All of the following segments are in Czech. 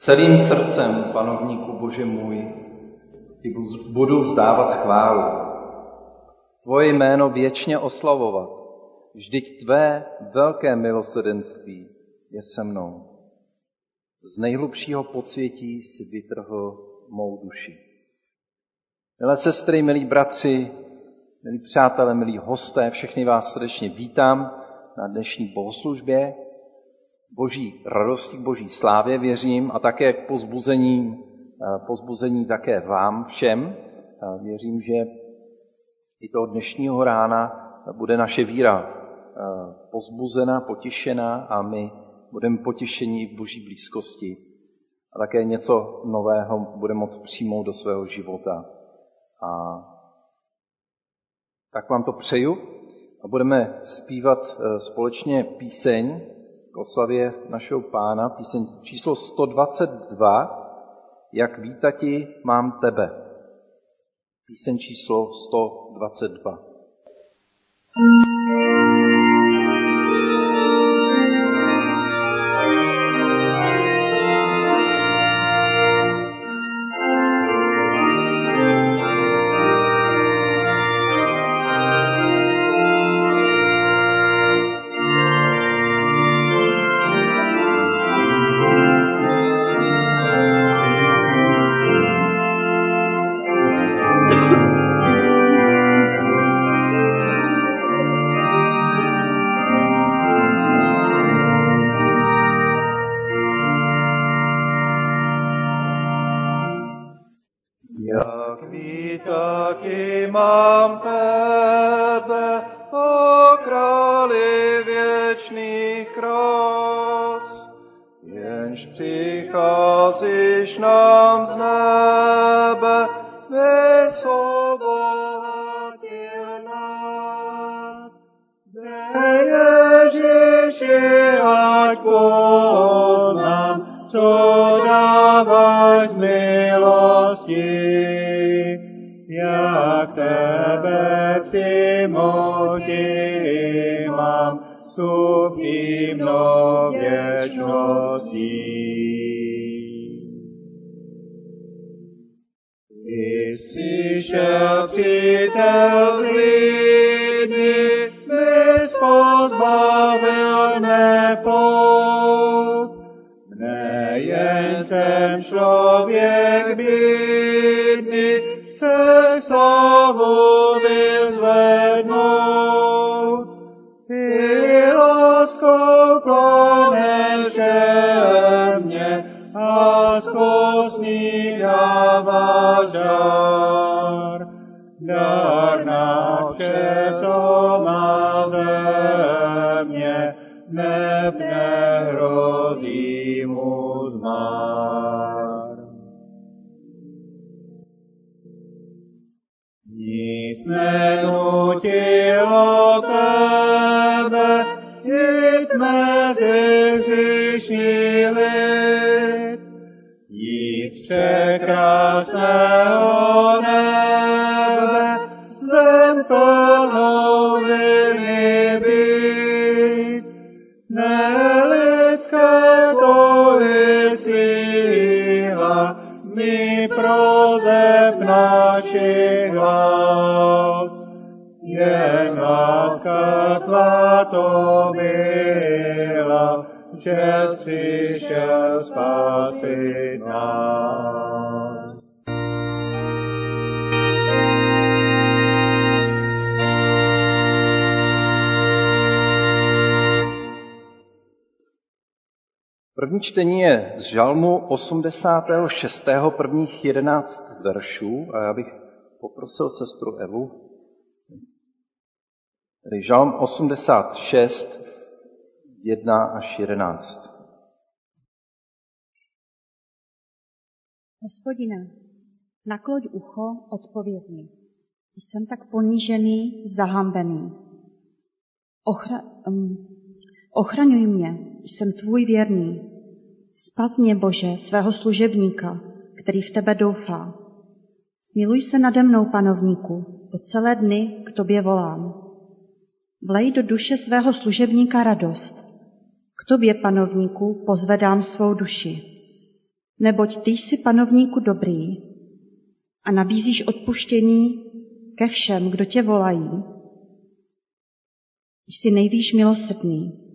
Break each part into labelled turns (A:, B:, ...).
A: Celým srdcem, panovníku Bože můj, ti budu vzdávat chválu. Tvoje jméno věčně oslavovat. Vždyť tvé velké milosedenství je se mnou. Z nejhlubšího podsvětí si vytrhl mou duši. Milé sestry, milí bratři, milí přátelé, milí hosté, všechny vás srdečně vítám na dnešní bohoslužbě. Boží radosti, k boží slávě věřím a také k pozbuzení, eh, pozbuzení také vám všem. Věřím, že i toho dnešního rána bude naše víra eh, pozbuzena, potěšena a my budeme potěšení v boží blízkosti. A také něco nového bude moct přijmout do svého života. A tak vám to přeju a budeme zpívat eh, společně píseň k oslavě našeho pána, píseň číslo 122, Jak vítati mám tebe. Píseň číslo 122. या क्षे मोगे मां सोभि neb hrozí mu zmar. Nic nenutilo tebe jít mezi hřišní lid, jít překrásného vašich hlas, je láska to byla, že Čtení je z Žalmu 86. prvních 11 veršů a já bych poprosil sestru Evu. Tedy Žalm 86, 1 až 11.
B: Hospodine, nakloď ucho, odpověz mi. Jsem tak ponížený, zahambený. Ochra, um, ochraňuj mě, jsem tvůj věrný, Spas mě, Bože, svého služebníka, který v tebe doufá. Smiluj se nade mnou, panovníku, po celé dny k tobě volám. Vlej do duše svého služebníka radost. K tobě, panovníku, pozvedám svou duši. Neboť ty jsi panovníku dobrý a nabízíš odpuštění ke všem, kdo tě volají. Jsi nejvýš milosrdný.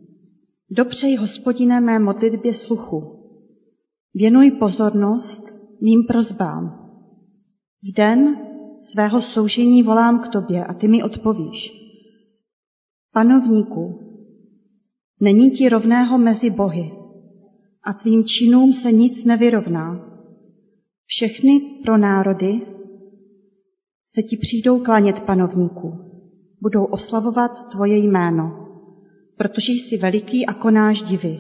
B: Dopřej, hospodine, mé modlitbě sluchu. Věnuj pozornost mým prozbám. V den svého soužení volám k tobě a ty mi odpovíš. Panovníku, není ti rovného mezi bohy a tvým činům se nic nevyrovná. Všechny pro národy se ti přijdou klanět, panovníku, budou oslavovat tvoje jméno, protože jsi veliký a konáš divy.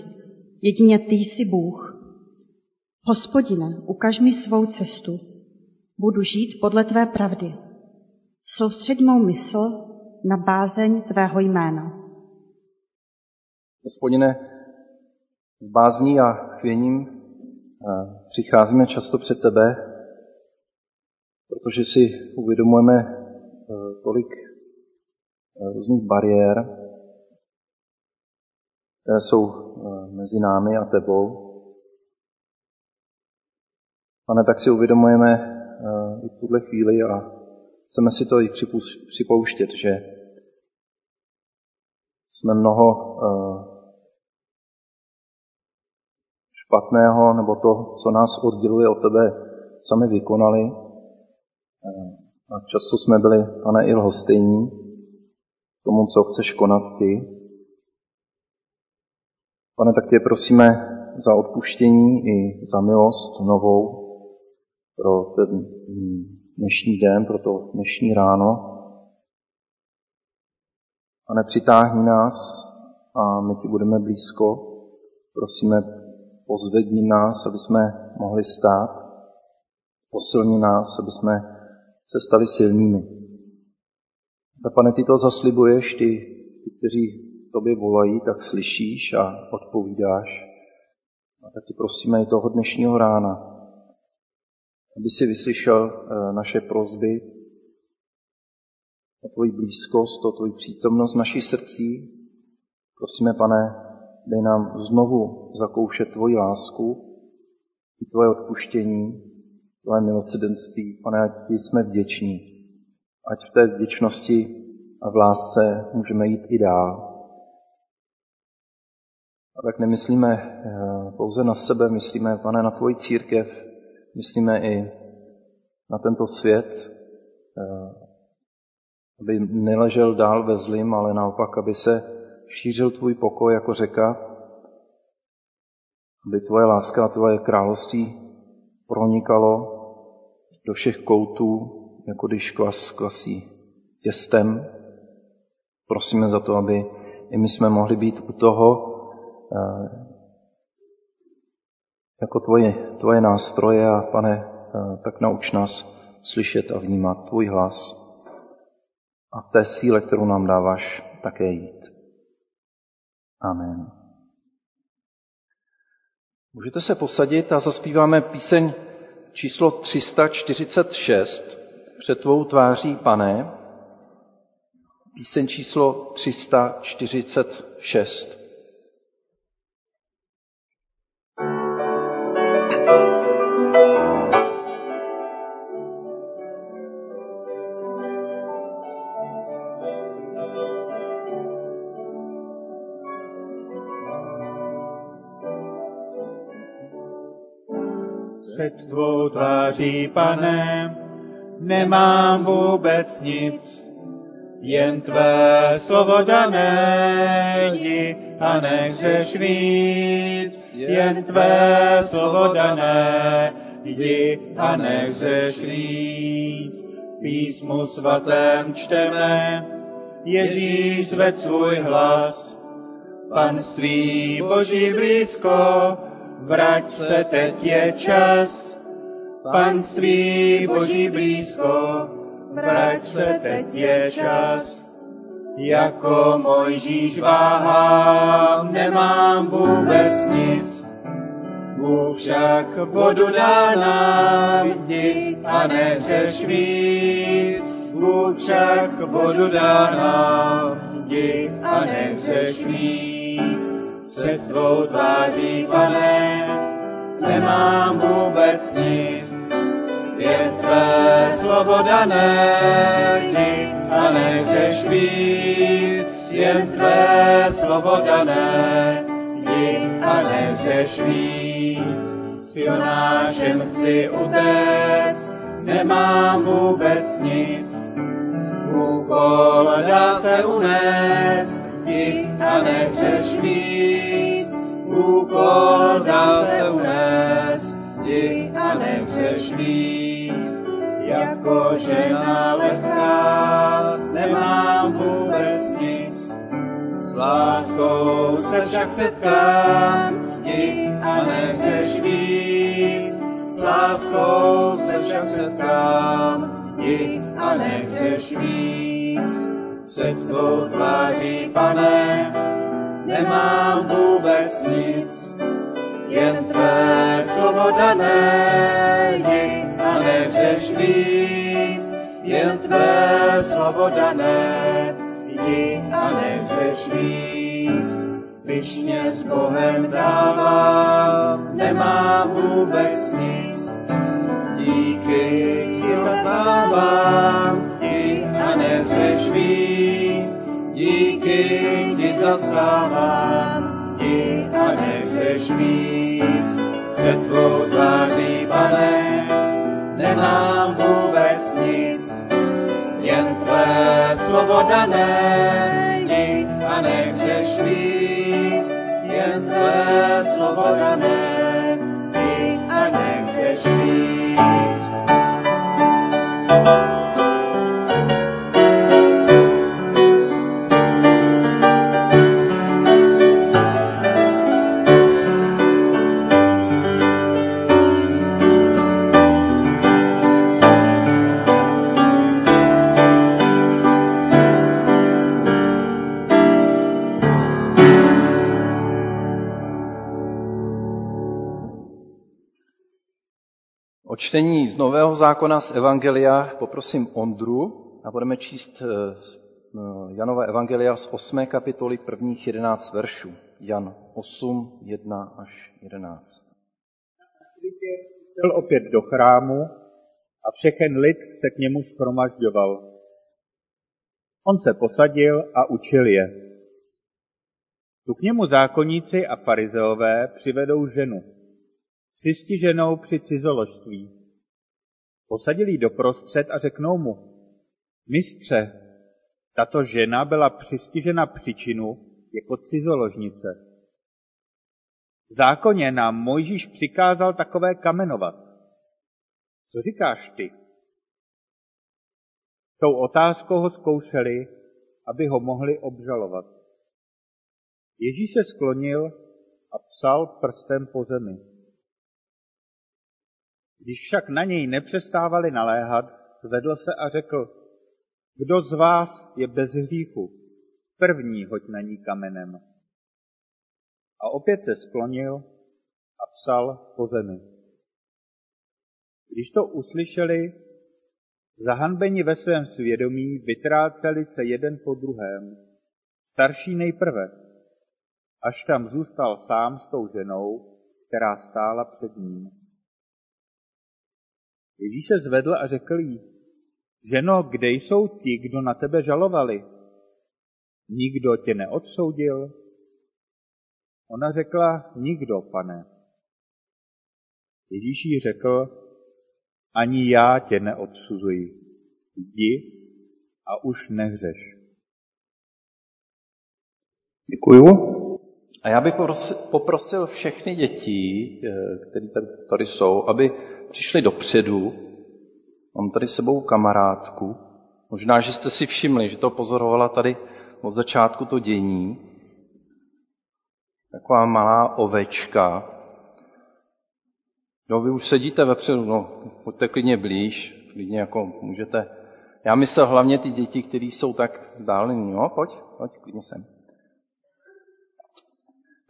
B: Jedině ty jsi Bůh. Hospodine, ukaž mi svou cestu. Budu žít podle tvé pravdy. Soustřeď mou mysl na bázeň tvého jména.
C: Hospodine, s bázní a chvěním přicházíme často před tebe, protože si uvědomujeme eh, tolik eh, různých bariér, které jsou mezi námi a tebou. Pane, tak si uvědomujeme i v tuhle chvíli a chceme si to i připouštět, že jsme mnoho špatného nebo to, co nás odděluje od tebe, sami vykonali. A často jsme byli, pane, i lhostejní tomu, co chceš konat ty. Pane, tak tě prosíme za odpuštění i za milost novou pro ten dnešní den, pro to dnešní ráno. A nepřitáhni nás a my ti budeme blízko. Prosíme pozvedni nás, aby jsme mohli stát, posilni nás, aby jsme se stali silnými. A pane, ty to zaslibuješ, ty, ty kteří tobě volají, tak slyšíš a odpovídáš. A tak ti prosíme i toho dnešního rána, aby si vyslyšel eh, naše prozby, o tvoji blízkost, o tvoji přítomnost v naší srdcí. Prosíme, pane, dej nám znovu zakoušet tvoji lásku i tvoje odpuštění, tvoje milosrdenství. Pane, ať jsme vděční. Ať v té vděčnosti a v lásce můžeme jít i dál. A tak nemyslíme eh, pouze na sebe, myslíme, pane, na tvoji církev, myslíme i na tento svět, eh, aby neležel dál ve zlým, ale naopak, aby se šířil tvůj pokoj jako řeka, aby tvoje láska a tvoje království pronikalo do všech koutů, jako když kvas kvasí těstem. Prosíme za to, aby i my jsme mohli být u toho jako tvoje, tvoje nástroje a pane, tak nauč nás slyšet a vnímat tvůj hlas a té síle, kterou nám dáváš, také jít. Amen. Můžete se posadit a zaspíváme píseň číslo 346 Před tvou tváří, pane. Píseň číslo 346.
A: tváří, pane, nemám vůbec nic, jen tvé slovo dané jdi a nechřeš víc, jen tvé slovo dané jdi a nechřeš víc. Písmu svatém čteme, Ježíš zved svůj hlas, panství Boží blízko, vrať se, teď je čas, panství Boží blízko, vrať se, teď je čas. Jako Mojžíš váhám, nemám vůbec nic, Bůh však vodu dá nám, jdi a nehřeš víc. Bůh však vodu dá nám, jdi a nehřeš víc před tvou tváří, pane, nemám vůbec nic. Jen tvé slovo dané, a nechceš víc, jen tvé slovo dané, a nechceš víc. S Jonášem chci utéct, nemám vůbec nic. Úkol dá se unést, a nechceš víc. Úkol dá Jako žena lehká, nemám vůbec nic. S láskou se však setkám, a nechceš víc. S láskou se však setkám, a nechceš víc. Před tvou tváří, pane, nemám vůbec nic, jen tvé slovo dané, a nechceš víc, jen tvé slovo dané, a nechceš víc. Vyšně s Bohem dávám, nemám vůbec nic, díky ti zaznávám, ti a nechceš víc, díky ti zastávám, ti a nechceš víc. Před tvou tváří, pane, nemám vůbec nic, jen tvé slovo dané, a nechceš víc, jen tvé slovo dané,
C: čtení z Nového zákona z Evangelia poprosím Ondru a budeme číst eh, z eh, Janova Evangelia z 8. kapitoly prvních 11 veršů. Jan 8, 1 až 11.
A: šel opět do chrámu a všechen lid se k němu schromažďoval. On se posadil a učil je. Tu k němu zákonníci a farizeové přivedou ženu, přistiženou při cizoložství. Posadili ji doprostřed a řeknou mu, mistře, tato žena byla přistižena příčinu jako cizoložnice. V zákoně nám Mojžíš přikázal takové kamenovat. Co říkáš ty? Tou otázkou ho zkoušeli, aby ho mohli obžalovat. Ježíš se sklonil a psal prstem po zemi. Když však na něj nepřestávali naléhat, zvedl se a řekl, kdo z vás je bez hříchu, první hoď na ní kamenem. A opět se sklonil a psal po zemi. Když to uslyšeli, zahanbeni ve svém svědomí, vytráceli se jeden po druhém, starší nejprve, až tam zůstal sám s tou ženou, která stála před ním. Ježíš se zvedl a řekl jí, ženo, kde jsou ti, kdo na tebe žalovali? Nikdo tě neodsoudil? Ona řekla, nikdo, pane. Ježíš jí řekl, ani já tě neodsuzuji. Jdi a už nehřeš.
C: Děkuju. A já bych poprosil, všechny děti, eh, které tady, jsou, aby přišli dopředu. Mám tady sebou kamarádku. Možná, že jste si všimli, že to pozorovala tady od začátku to dění. Taková malá ovečka. No, vy už sedíte vepředu, no, pojďte klidně blíž, klidně jako můžete. Já myslel hlavně ty děti, které jsou tak vzdálení. No, pojď, pojď, klidně sem.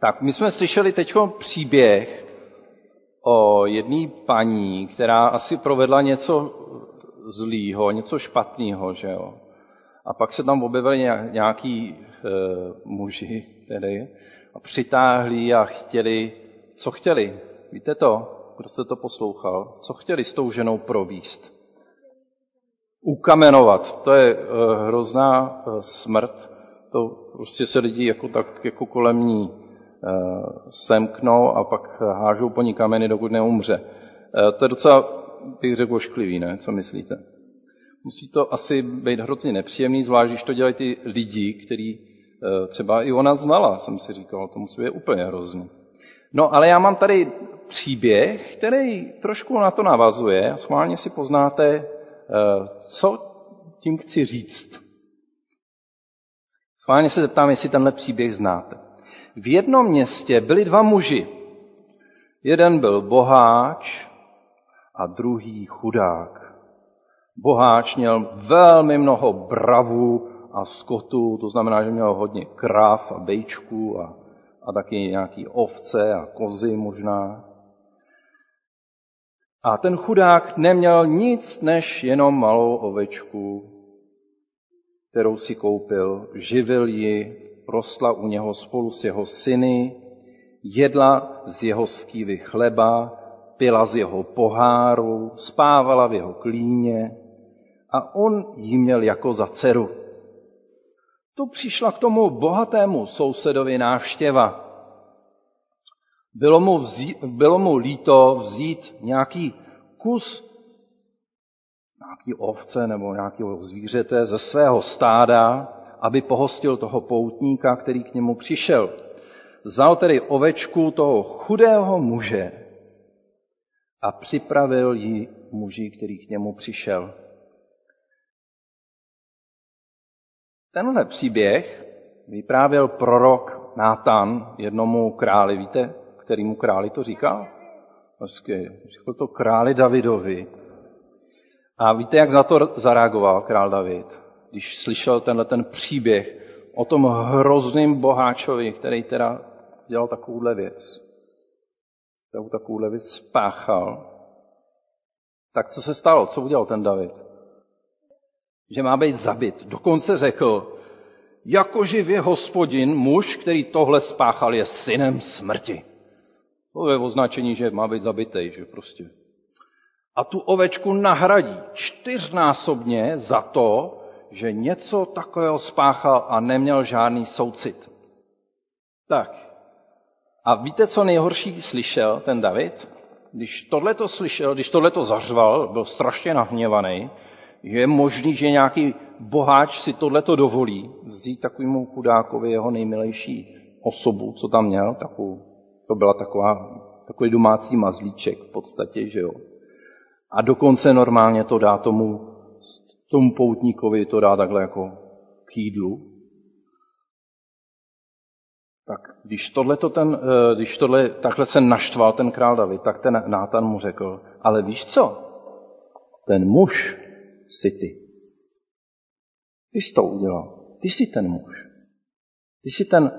C: Tak, my jsme slyšeli teď příběh o jedné paní, která asi provedla něco zlýho, něco špatného, že jo. A pak se tam objevili nějaký e, muži, tedy, a přitáhli a chtěli, co chtěli? Víte to? Kdo jste to poslouchal? Co chtěli s tou ženou províst? Ukamenovat. To je uh, hrozná uh, smrt. To prostě se lidi jako tak jako kolem ní semknou a pak hážou po ní kameny, dokud neumře. Uh, to je docela, bych řekl, ošklivý, ne? Co myslíte? Musí to asi být hrozně nepříjemný, zvlášť když to dělají ty lidi, který uh, třeba i ona znala, jsem si říkal, to musí být úplně hrozně. No ale já mám tady příběh, který trošku na to navazuje a schválně si poznáte, eh, co tím chci říct. Schválně se zeptám, jestli tenhle příběh znáte. V jednom městě byli dva muži. Jeden byl boháč a druhý chudák. Boháč měl velmi mnoho bravů a skotu, to znamená, že měl hodně krav a bejčků a a taky nějaký ovce a kozy možná. A ten chudák neměl nic než jenom malou ovečku, kterou si koupil, živil ji, rostla u něho spolu s jeho syny, jedla z jeho skývy chleba, pila z jeho poháru, spávala v jeho klíně a on ji měl jako za dceru. Tu přišla k tomu bohatému sousedovi návštěva. Bylo mu, vzít, bylo mu líto vzít nějaký kus nějaký ovce nebo nějakého zvířete ze svého stáda, aby pohostil toho poutníka, který k němu přišel. Vzal tedy ovečku toho chudého muže a připravil ji muži, který k němu přišel. Tenhle příběh vyprávěl prorok Nátan jednomu králi. Víte, kterýmu králi to říkal? Hezky. Řekl to králi Davidovi. A víte, jak na to zareagoval král David, když slyšel tenhle ten příběh o tom hrozným boháčovi, který teda dělal takovouhle věc. Kterou takovouhle věc spáchal. Tak co se stalo? Co udělal ten David? že má být zabit. Dokonce řekl, jako živě hospodin, muž, který tohle spáchal, je synem smrti. To je označení, že má být zabitej, že prostě. A tu ovečku nahradí čtyřnásobně za to, že něco takového spáchal a neměl žádný soucit. Tak. A víte, co nejhorší slyšel ten David? Když tohle to slyšel, když tohle to zařval, byl strašně nahněvaný, že je možný, že nějaký boháč si tohleto dovolí, vzít takovému chudákovi jeho nejmilejší osobu, co tam měl, takovou, to byla taková, takový domácí mazlíček v podstatě, že jo. A dokonce normálně to dá tomu, tomu poutníkovi, to dá takhle jako k jídlu. Tak když tohle, ten, eh, když tohle takhle se naštval ten král David, tak ten Nátan mu řekl, ale víš co? Ten muž, jsi ty. Ty jsi to udělal. Ty jsi ten muž. Ty jsi ten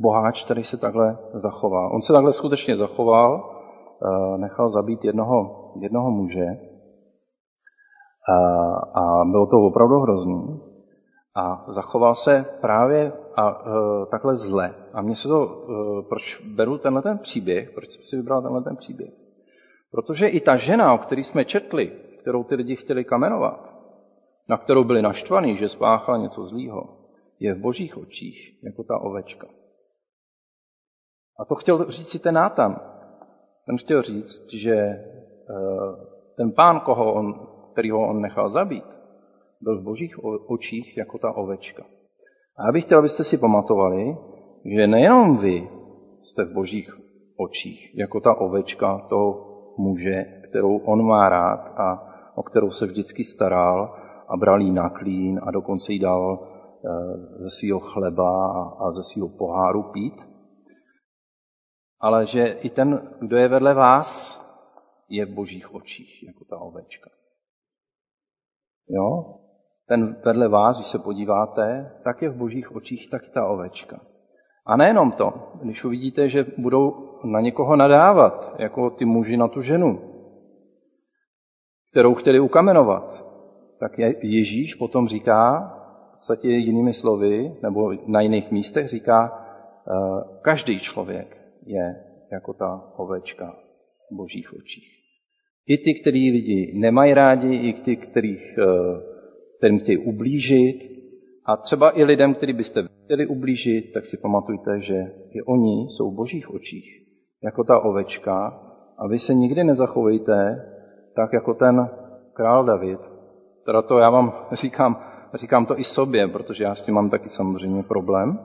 C: boháč, který se takhle zachoval. On se takhle skutečně zachoval, eh, nechal zabít jednoho, jednoho muže a, a bylo to opravdu hrozný. A zachoval se právě a, a, eh, takhle zle. A mně se to, a, eh, proč beru tenhle ten příběh, proč jsem si vybral tenhle ten příběh? Protože i ta žena, o které jsme četli, kterou ty lidi chtěli kamenovat, na kterou byli naštvaní, že spáchal něco zlýho, je v božích očích jako ta ovečka. A to chtěl říct si ten Nátan. Ten chtěl říct, že eh, ten pán, koho on, kterýho on nechal zabít, byl v božích očích jako ta ovečka. A já bych chtěl, abyste si pamatovali, že nejenom vy jste v božích očích, jako ta ovečka toho muže, kterou on má rád a o kterou se vždycky staral, a bral jí na klín a dokonce jí dal eh, ze svého chleba a ze svého poháru pít. Ale že i ten, kdo je vedle vás, je v božích očích, jako ta ovečka. Jo? Ten vedle vás, když se podíváte, tak je v božích očích taky ta ovečka. A nejenom to, když uvidíte, že budou na někoho nadávat, jako ty muži na tu ženu, kterou chtěli ukamenovat, tak Ježíš potom říká, v podstatě jinými slovy, nebo na jiných místech říká, eh, každý člověk je jako ta ovečka v božích očích. I ty, který lidi nemají rádi, i ty, kterých, kterým chtějí ublížit, a třeba i lidem, který byste chtěli ublížit, tak si pamatujte, že i oni jsou v božích očích, jako ta ovečka, a vy se nikdy nezachovejte tak, jako ten král David. Teda to já vám říkám, říkám to i sobě, protože já s tím mám taky samozřejmě problém,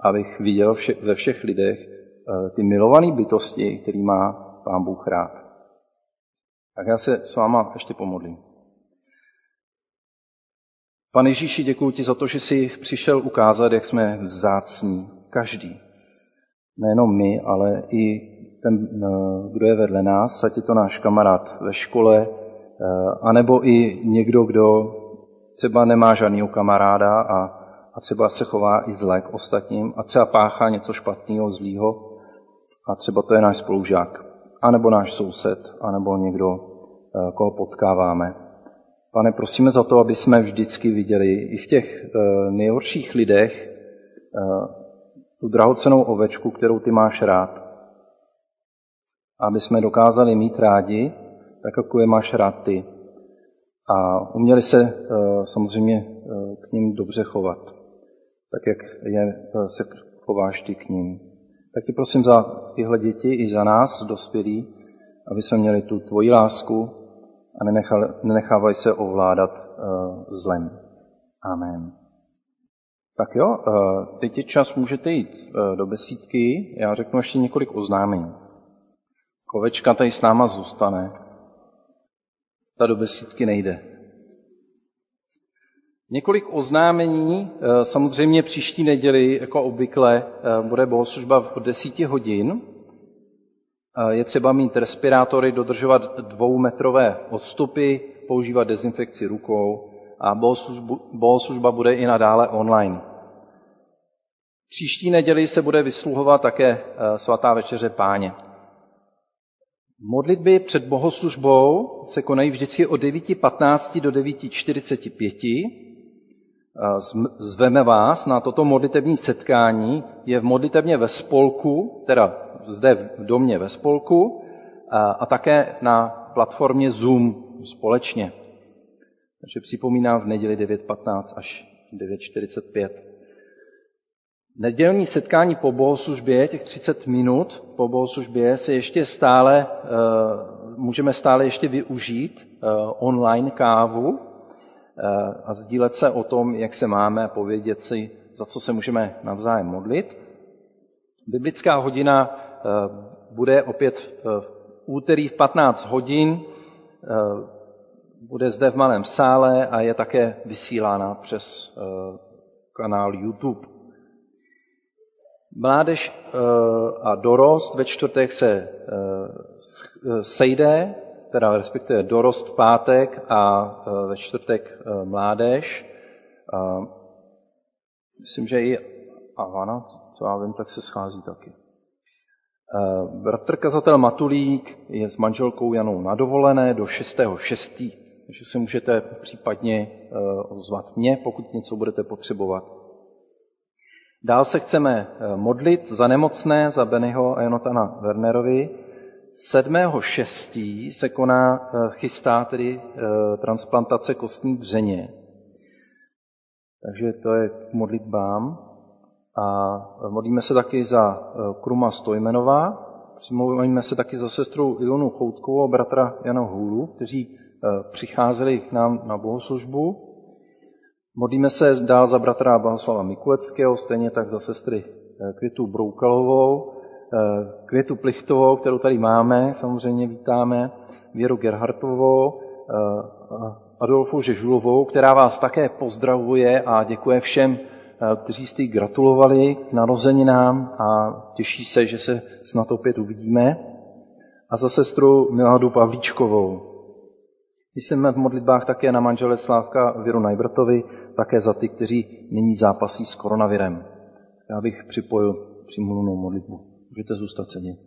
C: abych viděl vše, ve všech lidech eh, ty milované bytosti, který má pán Bůh rád. Tak já se s váma ještě pomodlím. Pane Ježíši, děkuji ti za to, že jsi přišel ukázat, jak jsme vzácní, každý. Nejenom my, ale i ten, eh, kdo je vedle nás, ať je to náš kamarád ve škole, eh, anebo i někdo, kdo třeba nemá žádného kamaráda a, a třeba se chová i zle k ostatním a třeba páchá něco špatného, zlýho a třeba to je náš spolužák, anebo náš soused, anebo někdo, eh, koho potkáváme. Pane, prosíme za to, aby jsme vždycky viděli i v těch nejhorších lidech tu drahocenou ovečku, kterou ty máš rád aby jsme dokázali mít rádi, tak jako je máš rád ty. A uměli se eh, samozřejmě eh, k ním dobře chovat, tak jak je, eh, se chováš ty k ním. Tak ti prosím za tyhle děti i za nás, dospělí, aby jsme měli tu tvoji lásku a nenechávají se ovládat zlem. Amen. Tak jo, teď je čas, můžete jít do besídky. Já řeknu ještě několik oznámení. Kovečka tady s náma zůstane. Ta do besídky nejde. Několik oznámení, eh, samozřejmě příští neděli, jako obvykle, eh, bude bohoslužba v 10 hodin. Eh, je třeba mít respirátory, dodržovat dvoumetrové odstupy, používat dezinfekci rukou a bohoslužba bude i nadále online. Příští neděli se bude vysluhovat také svatá večeře páně. Modlitby před bohoslužbou se konají vždycky od 9.15 do 9.45. Zveme vás na toto modlitební setkání. Je v modlitebně ve spolku, teda zde v domě ve spolku, a také na platformě Zoom společně. Takže připomínám v neděli 9.15 až 9.45. Nedělní setkání po bohoslužbě, těch 30 minut po bohoslužbě, se ještě stále, eh, můžeme stále ještě využít eh, online kávu a sdílet se o tom, jak se máme a povědět si, za co se můžeme navzájem modlit. Biblická hodina bude opět v úterý v 15 hodin, bude zde v malém sále a je také vysílána přes kanál YouTube. Mládež eh, a dorost ve čtvrtek se eh, eh, sejde, teda respektive dorost v pátek a ve čtvrtek mládež. Myslím, že i Avana, co já vím, tak se schází taky. Bratr kazatel Matulík je s manželkou Janou na dovolené do 6.6., takže se můžete případně ozvat mě, pokud něco budete potřebovat. Dál se chceme modlit za nemocné, za Bennyho a Jonatana Wernerovi. 7.6. se koná, eh, chystá tedy eh, transplantace kostní dřeně. Takže to je k modlitbám. A modlíme se taky za Kruma Stojmenová, přimluvíme se taky za sestru Ilonu Choutkovou a bratra Jana Hůlu, kteří přicházeli k nám na bohoslužbu. Modlíme se dál za bratra Bohuslava Mikuleckého, stejně tak za sestry eh, Květu Broukalovou, eh, Květu Plichtovou, kterou tady máme, samozřejmě vítáme, Věru Gerhartovou, eh, Adolfu Žežulovou, která vás také pozdravuje a děkuje všem, kteří jste gratulovali k narozeninám a těší se, že se snad opět uvidíme. A za sestru Miladu Pavlíčkovou. Jsme v modlitbách také na manžele Slávka Věru Najbrtovi, také za ty, kteří nyní zápasí s koronavirem. Já bych připojil přimluvenou modlitbu. Můžete zůstat sedět.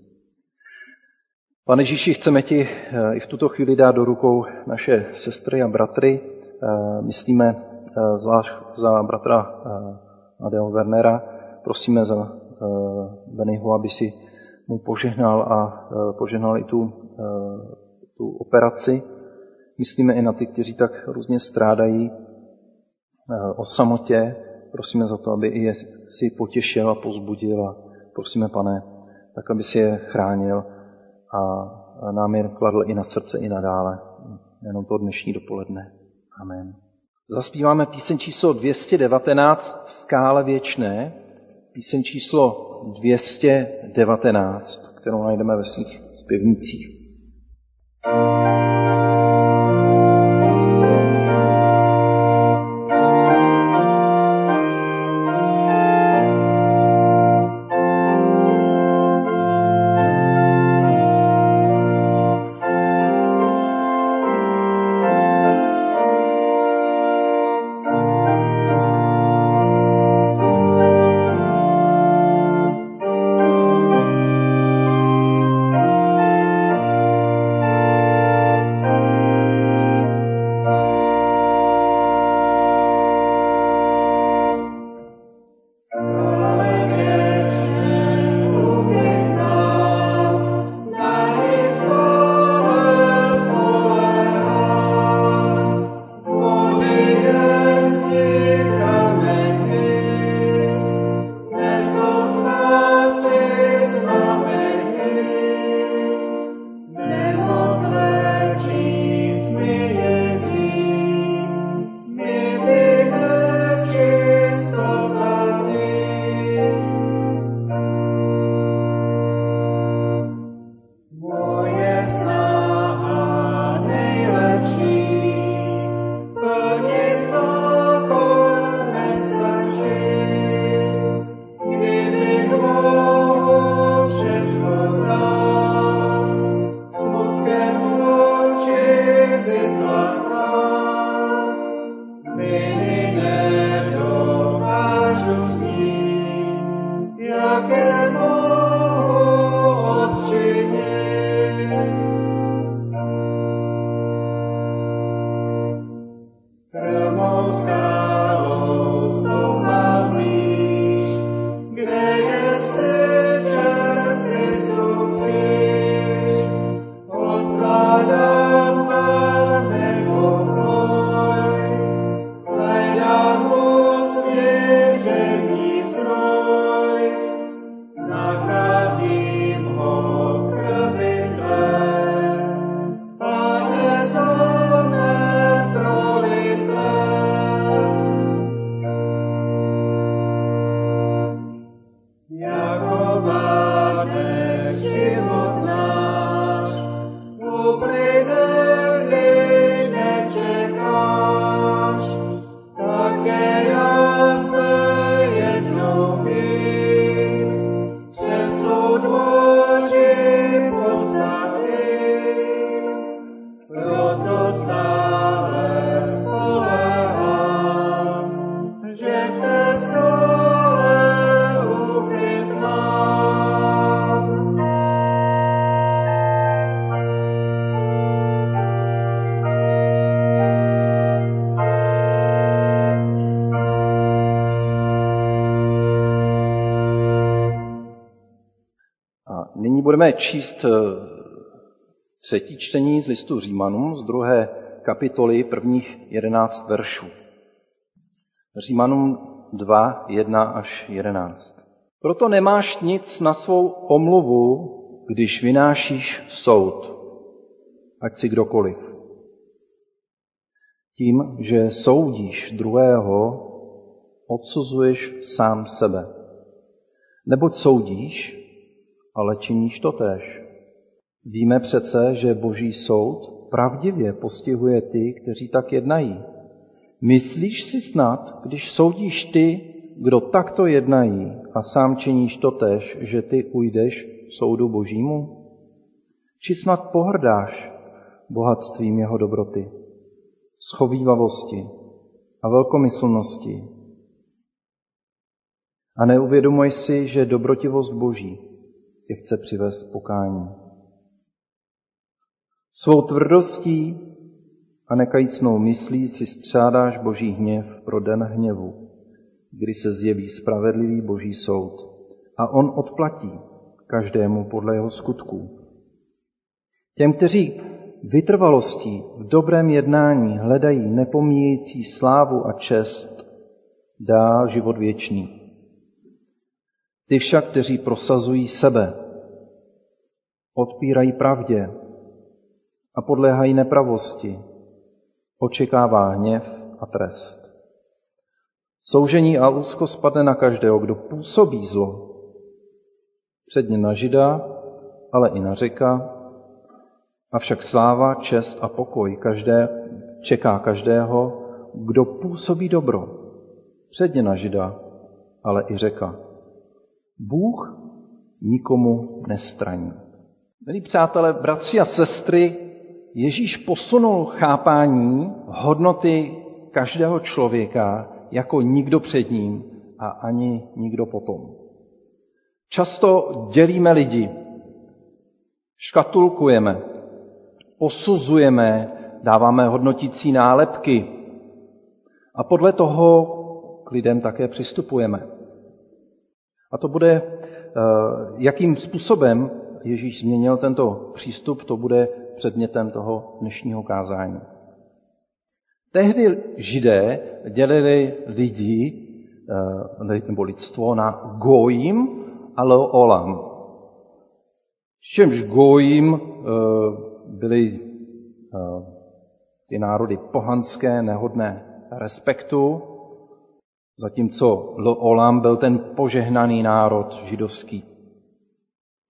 C: Pane Ježíši, chceme ti eh, i v tuto chvíli dát do rukou naše sestry a bratry. Eh, myslíme eh, zvlášť za bratra Adeo Wernera. Prosíme za Bennyho, aby si
A: mu požehnal a požehnal i tu, tu operaci. Myslíme i na ty, kteří tak různě strádají o samotě. Prosíme za to, aby i je si potěšil a pozbudil prosíme, pane, tak aby si je chránil a nám je kladl i na srdce i nadále. Jenom to dnešní dopoledne. Amen. Zaspíváme píseň číslo 219 v skále věčné, píseň číslo 219, kterou najdeme ve svých zpěvnících. Budeme číst eh, třetí čtení z listu Římanům z druhé kapitoly prvních jedenáct veršů. Římanům 2, 1 až 11. Proto nemáš nic na svou omluvu, když vynášíš soud, ať si kdokoliv. Tím, že soudíš druhého, odsuzuješ sám sebe. Neboť soudíš, ale činíš to též. Víme přece, že boží soud pravdivě postihuje ty, kteří tak jednají. Myslíš si snad, když soudíš ty, kdo takto jednají a sám činíš to tež, že ty ujdeš soudu božímu? Či snad pohrdáš bohatstvím jeho dobroty, schovývavosti a velkomyslnosti a neuvědomuješ si, že dobrotivost boží tě chce přivést pokání. Svou tvrdostí a nekajícnou myslí si střádáš boží hněv pro den hněvu, kdy se zjeví spravedlivý boží soud a on odplatí
C: každému podle jeho skutků. Těm, kteří vytrvalostí v dobrém jednání hledají nepomíjející slávu a čest, dá život věčný. Ty však, kteří prosazují sebe, odpírají pravdě a podléhají nepravosti, očekává hněv a trest. Soužení a úzko spadne na každého, kdo působí zlo. Předně na žida, ale i na řeka, avšak sláva, čest a pokoj každé, čeká každého, kdo působí dobro. Předně na žida, ale i řeka. Bůh nikomu nestraní. Milí přátelé, bratři a sestry, Ježíš posunul chápání hodnoty každého člověka jako nikdo před ním a ani nikdo potom. Často dělíme lidi, škatulkujeme, posuzujeme, dáváme hodnotící nálepky a podle toho k lidem také přistupujeme. A to bude, eh, jakým způsobem Ježíš změnil tento přístup, to bude předmětem toho dnešního kázání. Tehdy židé dělili lidi, eh, nebo lidstvo na gojím a olam. Čemž gojím eh, byly ty národy pohanské, nehodné respektu, zatímco Olam byl ten požehnaný národ židovský,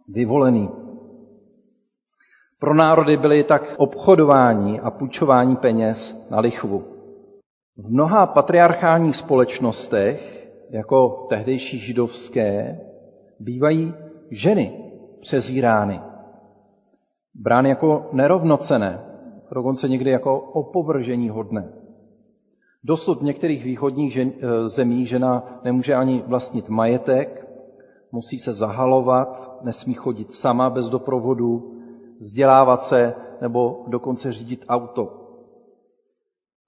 C: vyvolený. Pro národy byly tak obchodování a půjčování peněz na lichvu. V mnoha patriarchálních společnostech, jako tehdejší židovské, bývají ženy přezírány, brány jako nerovnocené, dokonce někdy jako opovržení hodné. Dosud v některých východních žen, eh, zemí žena nemůže ani vlastnit majetek, musí se zahalovat, nesmí chodit sama bez doprovodu, vzdělávat se nebo dokonce řídit auto.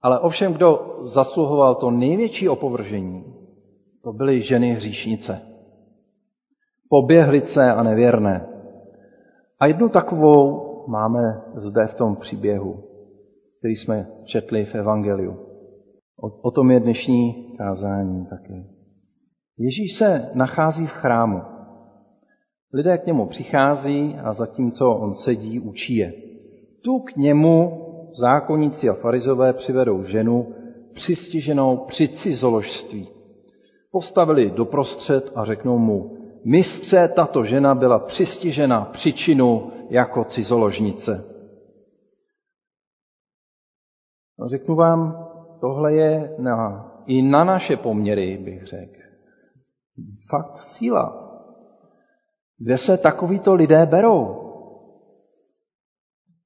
C: Ale ovšem, kdo zasluhoval to největší opovržení, to byly ženy hříšnice. Poběhlice a nevěrné. A jednu takovou máme zde v tom příběhu, který jsme četli v Evangeliu. O, tom je dnešní kázání také. Ježíš se nachází v chrámu. Lidé k němu přichází a zatímco on sedí, učí je. Tu k němu zákonníci a farizové přivedou ženu přistiženou při cizoložství. Postavili doprostřed a řeknou mu, mistře, tato žena byla přistižena příčinu jako cizoložnice. No, řeknu vám, tohle je na, i na naše poměry, bych řekl. Fakt síla. Kde se takovýto lidé berou?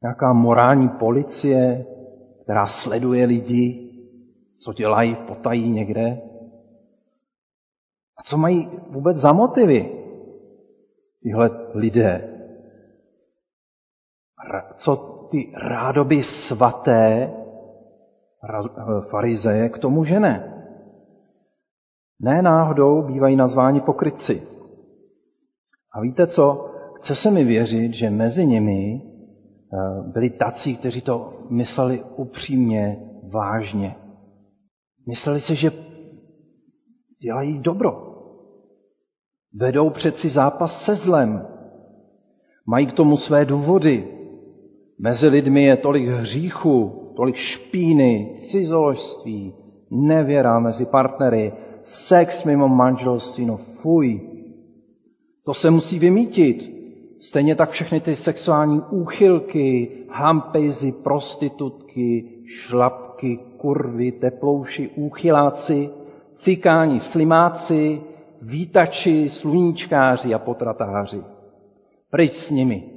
C: Nějaká morální policie, která sleduje lidi, co dělají potají někde? A co mají vůbec za motivy tyhle lidé? Co ty rádoby svaté farizeje k tomu žene. Ne náhodou bývají nazváni pokrytci. A víte co? Chce se mi věřit, že mezi nimi eh, byli tací, kteří to mysleli upřímně, vážně. Mysleli si, že dělají dobro. Vedou přeci zápas se zlem. Mají k tomu své důvody. Mezi lidmi je tolik hříchu, tolik špíny, cizoložství, nevěra mezi partnery, sex mimo manželství, no fuj. To se musí vymítit. Stejně tak všechny ty sexuální úchylky, hampejzy, prostitutky, šlapky, kurvy, teplouši, úchyláci, cikáni, slimáci, vítači, sluníčkáři a potratáři. Pryč s nimi.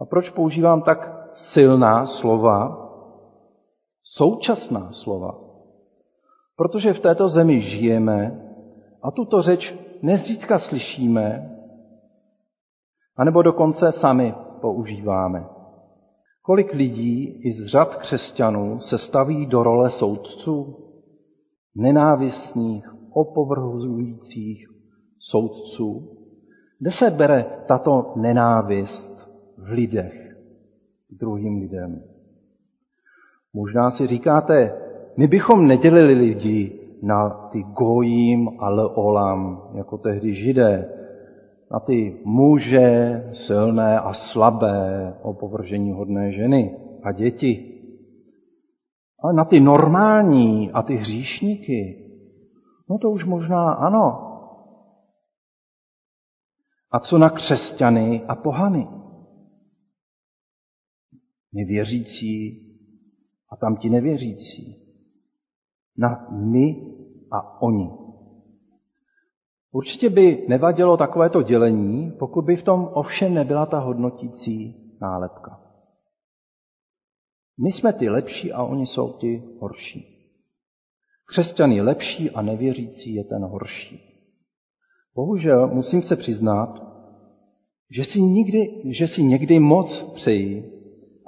C: A proč používám tak silná slova, současná slova. Protože v této zemi žijeme a tuto řeč nezřídka slyšíme, anebo dokonce sami používáme. Kolik lidí i z řad křesťanů se staví do role soudců? Nenávistných, opovrhujících soudců, Kde se bere tato nenávist v lidech druhým lidem? Možná si říkáte, my bychom nedělili lidi na ty gojím a leolam, jako tehdy židé, na ty muže silné a slabé, opovržení hodné ženy a děti. Ale na ty normální a ty hříšníky, no to už možná ano. A co na křesťany a pohany? Nevěřící a tam ti nevěřící. Na my a oni. Určitě by nevadilo takovéto dělení, pokud by v tom ovšem nebyla ta hodnotící nálepka. My jsme ty lepší a oni jsou ti horší. Křesťan je lepší a nevěřící je ten horší. Bohužel musím se přiznat, že si, nikdy, že si někdy moc přeji,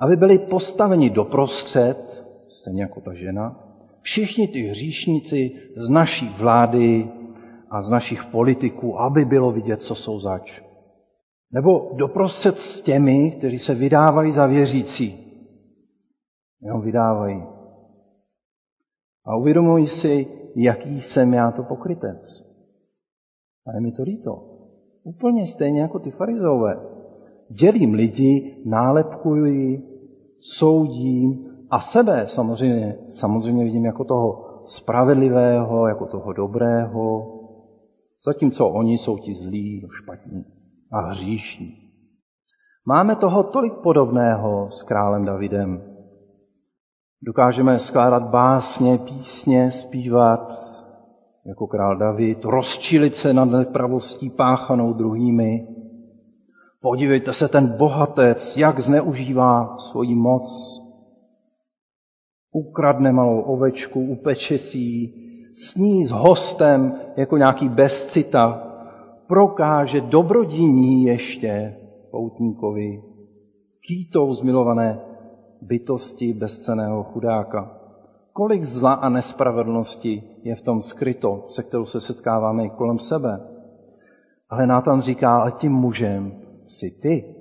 C: aby byli postaveni doprostřed, stejně jako ta žena, všichni ty hříšníci z naší vlády a z našich politiků, aby bylo vidět, co jsou zač. Nebo doprostřed s těmi, kteří se vydávají za věřící. Jenom vydávají. A uvědomují si, jaký jsem já to pokrytec. A je mi to líto. Úplně stejně jako ty farizové. Dělím lidi, nálepkuji, soudím a sebe samozřejmě, samozřejmě vidím jako toho spravedlivého, jako toho dobrého, zatímco oni jsou ti zlí, špatní a hříšní. Máme toho tolik podobného s králem Davidem. Dokážeme skládat básně, písně, zpívat jako král David, rozčilit se nad nepravostí páchanou druhými. Podívejte se, ten bohatec, jak zneužívá svoji moc. Ukradne malou ovečku, upeče si ji, sní s hostem jako nějaký bezcita, prokáže dobrodiní ještě poutníkovi, kýtou zmilované bytosti bezceného chudáka. Kolik zla a nespravedlnosti je v tom skryto, se kterou se setkáváme i kolem sebe. Ale Nátan říká, ale tím mužem si ty.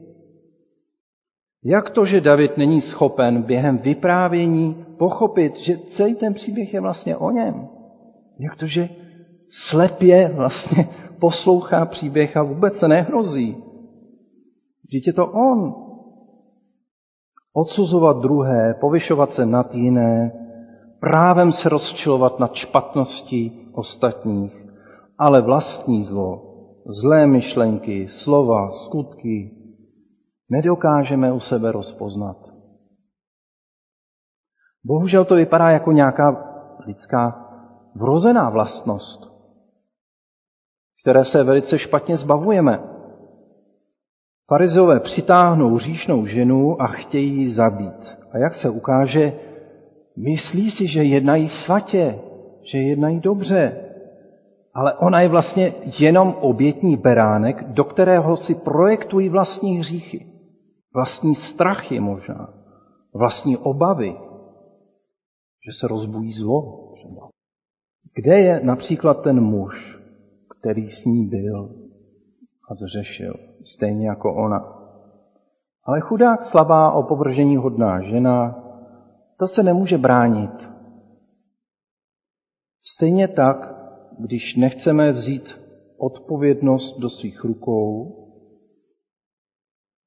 C: Jak to, že David není schopen během vyprávění pochopit, že celý ten příběh je vlastně o něm? Jak to, že slepě vlastně poslouchá příběh a vůbec se nehrozí? Vždyť je to on. Odsuzovat druhé, povyšovat se nad jiné, právem se rozčilovat nad špatností ostatních, ale vlastní zlo, zlé myšlenky, slova, skutky nedokážeme u sebe rozpoznat. Bohužel to vypadá jako nějaká lidská vrozená vlastnost, které se velice špatně zbavujeme. Farizové přitáhnou říšnou ženu a chtějí ji zabít. A jak se ukáže, myslí si, že jednají svatě, že jednají dobře. Ale ona je vlastně jenom obětní beránek, do kterého si projektují vlastní hříchy, vlastní strachy možná, vlastní obavy, že se rozbují zlo třeba. Kde je například ten muž, který s ní byl a zřešil, stejně jako ona? Ale chudák, slabá, opovržení hodná žena, to se nemůže bránit. Stejně tak, když nechceme vzít odpovědnost do svých rukou,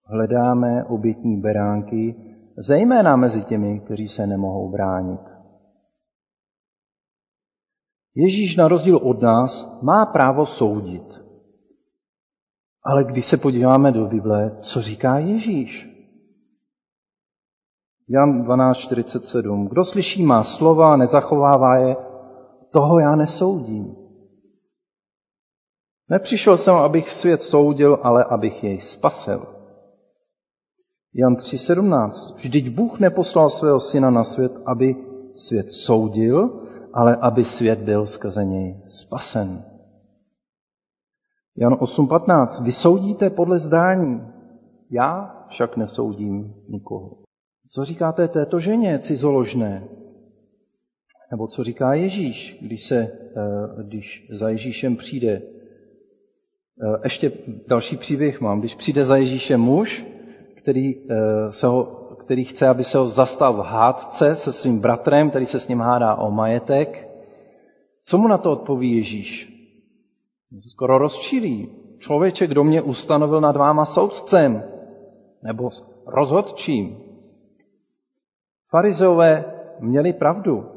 C: hledáme obětní beránky, zejména mezi těmi, kteří se nemohou bránit. Ježíš na rozdíl od nás má právo soudit. Ale když se podíváme do Bible, co říká Ježíš? Jan 12.47. Kdo slyší má slova nezachovává je, toho já nesoudím. Nepřišel jsem, abych svět soudil, ale abych jej spasel. Jan 3.17. Vždyť Bůh neposlal svého syna na svět, aby svět soudil, ale aby svět byl skrze něj spasen. Jan 8.15. Vy soudíte podle zdání, já však nesoudím nikoho. Co říkáte této ženě cizoložné? Nebo co říká Ježíš, když, se, eh, když za Ježíšem přijde ještě další příběh mám. Když přijde za Ježíšem muž, který, se ho, který chce, aby se ho zastal v hádce se svým bratrem, který se s ním hádá o majetek, co mu na to odpoví Ježíš? Skoro rozčílí. Člověče, kdo mě ustanovil nad váma soudcem nebo rozhodčím. Farizeové měli pravdu.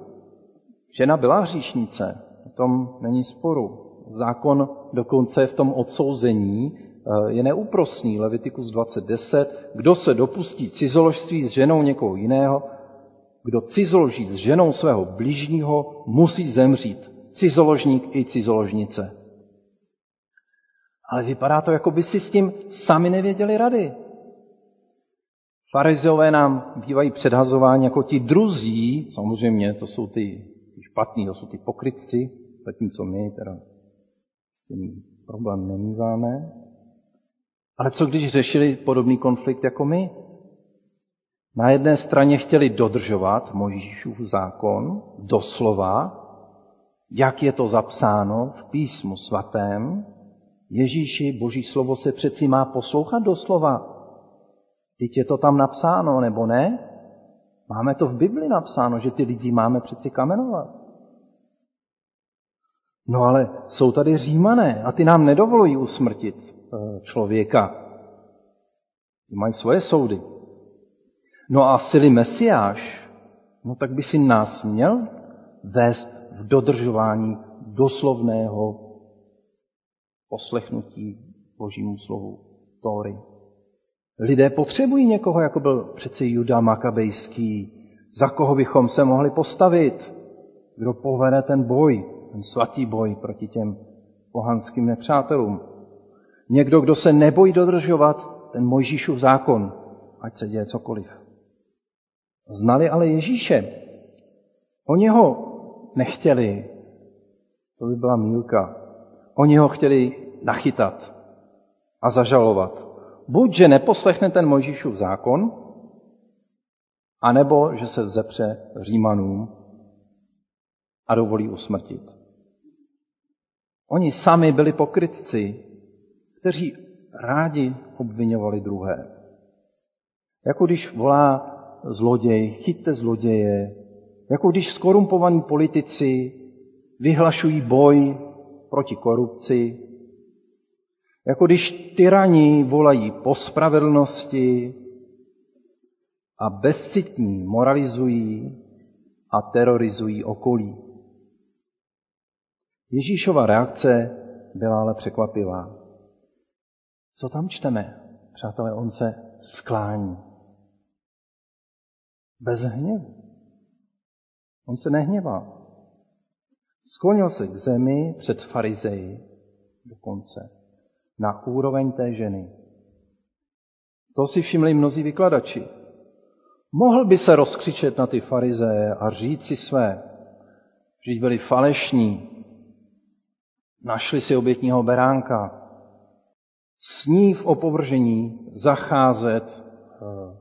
C: Žena byla hříšnice, o tom není sporu. Zákon dokonce v tom odsouzení eh, je neúprosný. Levitikus 20.10. Kdo se dopustí cizoložství s ženou někoho jiného, kdo cizoloží s ženou svého bližního, musí zemřít. Cizoložník i cizoložnice. Ale vypadá to, jako by si s tím sami nevěděli rady. Farizeové nám bývají předhazováni jako ti druzí, samozřejmě to jsou ty, ty špatní, to jsou ty pokrytci, zatímco my teda s tím problém nemýváme. Ale co když řešili podobný konflikt jako my? Na jedné straně chtěli dodržovat Mojžíšův zákon, doslova, jak je to zapsáno v písmu svatém, Ježíši, boží slovo se přeci má poslouchat doslova. Teď je to tam napsáno, nebo ne? Máme to v Bibli napsáno, že ty lidi máme přeci kamenovat. No ale jsou tady římané a ty nám nedovolují usmrtit eh, člověka. Mají svoje soudy. No a sily Mesiáš, no tak by si nás měl vést v dodržování doslovného poslechnutí Božímu slovu Tóry. Lidé potřebují někoho, jako byl přeci Juda Makabejský, za koho bychom se mohli postavit, kdo povede ten boj, ten svatý boj proti těm pohanským nepřátelům. Někdo, kdo se nebojí dodržovat ten Mojžíšův zákon, ať se děje cokoliv. Znali ale Ježíše. Oni ho nechtěli. To by byla mílka. Oni ho chtěli nachytat a zažalovat. Buď, že neposlechne ten Mojžíšův zákon, anebo, že se vzepře Římanům a dovolí usmrtit. Oni sami byli pokrytci, kteří rádi obvinovali druhé. Jako když volá zloděj, chyťte zloděje, jako když skorumpovaní politici vyhlašují boj proti korupci, jako když tyraní volají po spravedlnosti a bezcitní moralizují a terorizují okolí. Ježíšova reakce byla ale překvapivá. Co tam čteme? Přátelé, on se sklání. Bez hněvu. On se nehněvá. Sklonil se k zemi před farizeji dokonce na úroveň té ženy. To si všimli mnozí vykladači. Mohl by se rozkřičet na ty farizeje a říct si své, že byli falešní, našli si obětního beránka, s ní v opovržení zacházet, eh,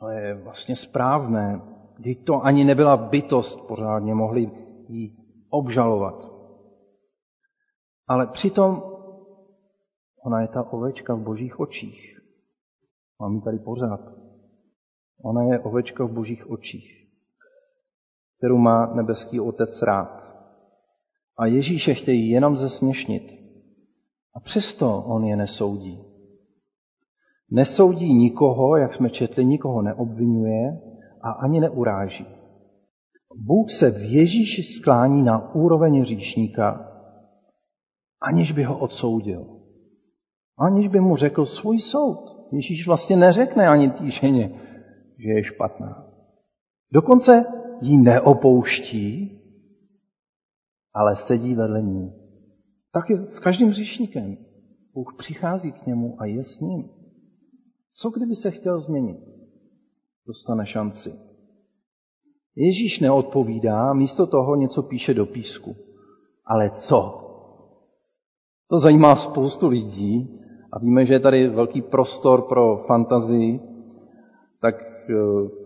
C: to je vlastně správné, když to ani nebyla bytost pořádně, mohli ji obžalovat. Ale přitom ona je ta ovečka v božích očích. Mám ji tady pořád. Ona je ovečka v božích očích, kterou má nebeský otec rád. A Ježíše chtějí jenom zesměšnit. A přesto on je nesoudí. Nesoudí nikoho, jak jsme četli, nikoho neobvinuje a ani neuráží. Bůh se v Ježíši sklání na úroveň říšníka, aniž by ho odsoudil aniž by mu řekl svůj soud. Ježíš vlastně neřekne ani té ženě, že je špatná. Dokonce ji neopouští, ale sedí vedle ní. Tak je s každým říšníkem. Bůh přichází k němu a je s ním. Co kdyby se chtěl změnit? Dostane šanci. Ježíš neodpovídá, místo toho něco píše do písku. Ale co? To zajímá spoustu lidí, a víme, že je tady velký prostor pro fantazii, tak eh,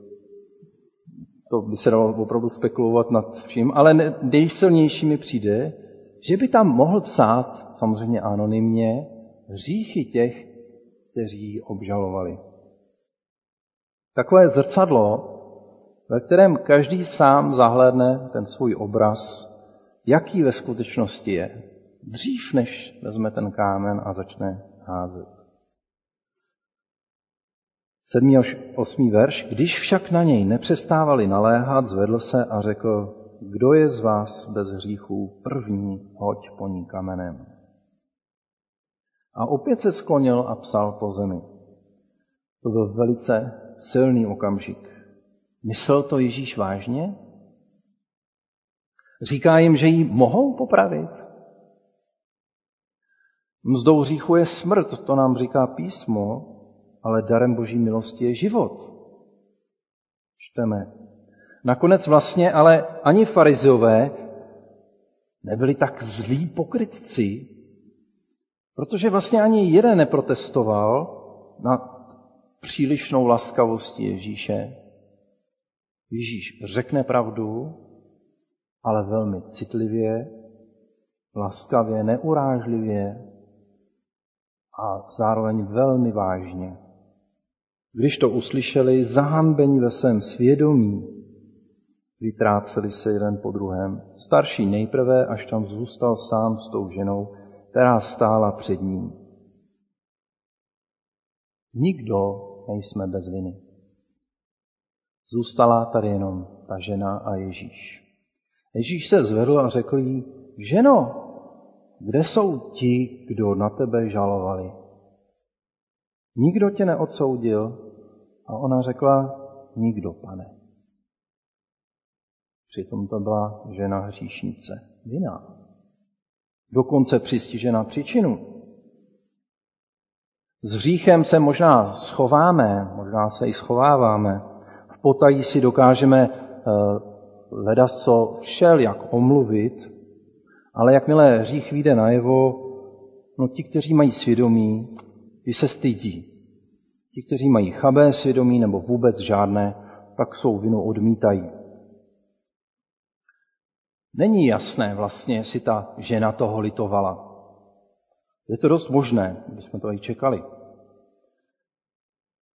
C: to by se dalo opravdu spekulovat nad vším, ale nejsilnější mi přijde, že by tam mohl psát, samozřejmě anonymně, hříchy těch, kteří ji obžalovali. Takové zrcadlo, ve kterém každý sám zahlédne ten svůj obraz, jaký ve skutečnosti je, dřív než vezme ten kámen a začne házet. Sedmý až osmý verš. Když však na něj nepřestávali naléhat, zvedl se a řekl, kdo je z vás bez hříchů, první hoď po ní kamenem. A opět se sklonil a psal po zemi. To byl velice silný okamžik. Myslel to Ježíš vážně? Říká jim, že ji mohou popravit? Mzdou hříchu je smrt, to nám říká písmo, ale darem boží milosti je život. Čteme. Nakonec vlastně ale ani farizeové nebyli tak zlí pokrytci, protože vlastně ani jeden neprotestoval na přílišnou laskavosti Ježíše. Ježíš řekne pravdu, ale velmi citlivě, laskavě, neurážlivě a zároveň velmi vážně. Když to uslyšeli, zahanbení ve svém svědomí, vytráceli se jeden po druhém. Starší nejprve, až tam zůstal sám s tou ženou, která stála před ním. Nikdo nejsme bez viny. Zůstala tady jenom ta žena a Ježíš. Ježíš se zvedl a řekl jí, ženo, kde jsou ti, kdo na tebe žalovali? Nikdo tě neodsoudil? A ona řekla, nikdo, pane. Přitom to byla žena hříšnice, vina. Dokonce přistižena příčinu. S hříchem se možná schováme, možná se i schováváme. V potají si dokážeme uh, ledat co všel, jak omluvit, ale jakmile hřích vyjde najevo, no ti, kteří mají svědomí, ty se stydí. Ti, kteří mají chabé svědomí nebo vůbec žádné, tak svou vinu odmítají. Není jasné vlastně, jestli ta žena toho litovala. Je to dost možné, bychom to i čekali.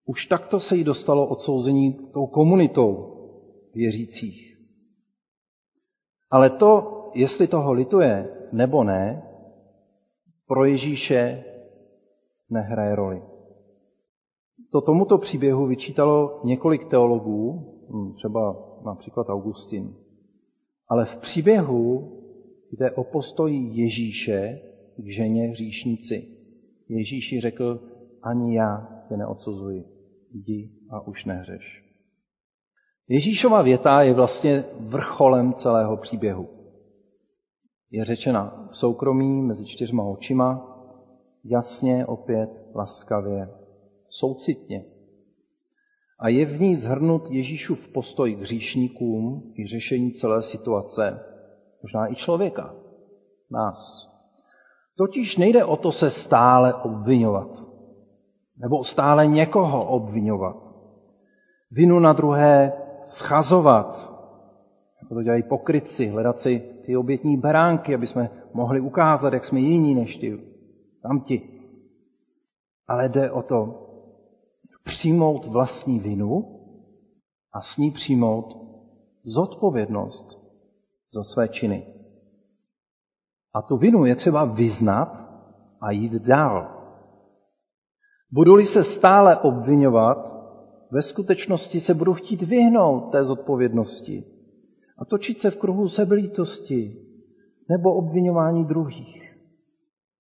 C: Už takto se jí dostalo odsouzení tou komunitou věřících. Ale to, jestli toho lituje nebo ne, pro Ježíše nehraje roli. To tomuto příběhu vyčítalo několik teologů, hm, třeba například Augustin. Ale v příběhu jde o postoj Ježíše k ženě hříšnici. Ježíši řekl, ani já tě neodsuzuji, jdi a už nehřeš. Ježíšova věta je vlastně vrcholem celého příběhu je řečena v soukromí mezi čtyřma očima, jasně, opět, laskavě, soucitně. A je v ní zhrnut Ježíšův postoj k hříšníkům i řešení celé situace, možná i člověka, nás. Totiž nejde o to se stále obvinovat, nebo stále někoho obvinovat. Vinu na druhé schazovat, jako to dělají pokrytci, hledat si ty obětní beránky, aby jsme mohli ukázat, jak jsme jiní než ty tamti. Ale jde o to přijmout vlastní vinu a s ní přijmout zodpovědnost za své činy. A tu vinu je třeba vyznat a jít dál. Budu-li se stále obvinovat, ve skutečnosti se budu chtít vyhnout té zodpovědnosti a točit se v kruhu sebelítosti nebo obvinování druhých.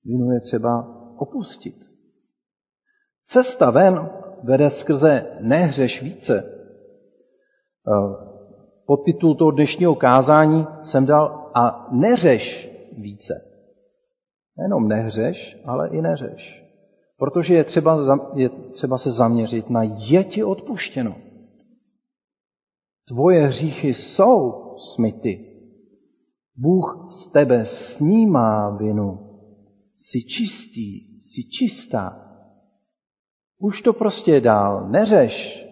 C: Vinu je třeba opustit. Cesta ven vede skrze nehřeš více. Eh, pod titul toho dnešního kázání jsem dal a neřeš více. Nejenom nehřeš, ale i neřeš. Protože je třeba, je třeba se zaměřit na je ti odpuštěno. Tvoje hříchy jsou smyty. Bůh z tebe snímá vinu. Jsi čistý, jsi čistá. Už to prostě dál neřeš.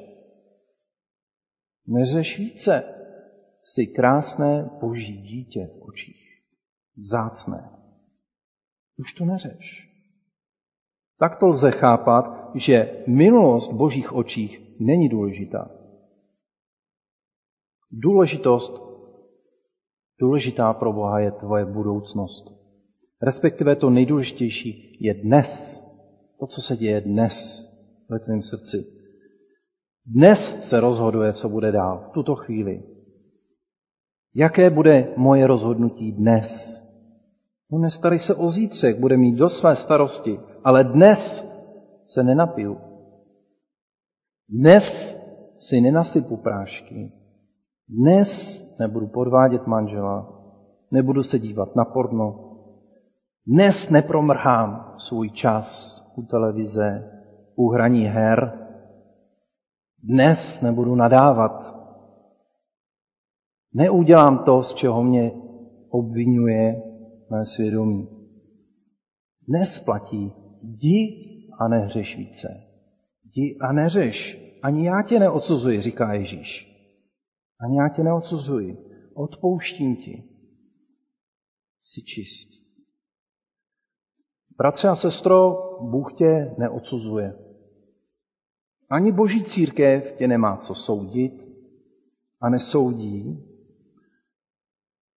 C: Neřeš více. Jsi krásné boží dítě v očích. vzácné. Už to neřeš. Tak to lze chápat, že minulost v božích očích není důležitá. Důležitost, důležitá pro Boha je tvoje budoucnost. Respektive to nejdůležitější je dnes. To, co se děje dnes ve tvém srdci. Dnes se rozhoduje, co bude dál, v tuto chvíli. Jaké bude moje rozhodnutí dnes? No nestarej se o zítřek, bude mít do své starosti, ale dnes se nenapiju. Dnes si nenasypu prášky. Dnes nebudu podvádět manžela, nebudu se dívat na porno. Dnes nepromrhám svůj čas u televize, u hraní her. Dnes nebudu nadávat. Neudělám to, z čeho mě obvinuje mé svědomí. Dnes platí, jdi a nehřeš více. Jdi a neřeš. Ani já tě neodsuzuji, říká Ježíš. Ani já tě neodsuzuji. Odpouštím ti. Jsi čist. Bratře a sestro, Bůh tě neodsuzuje. Ani boží církev tě nemá co soudit a nesoudí.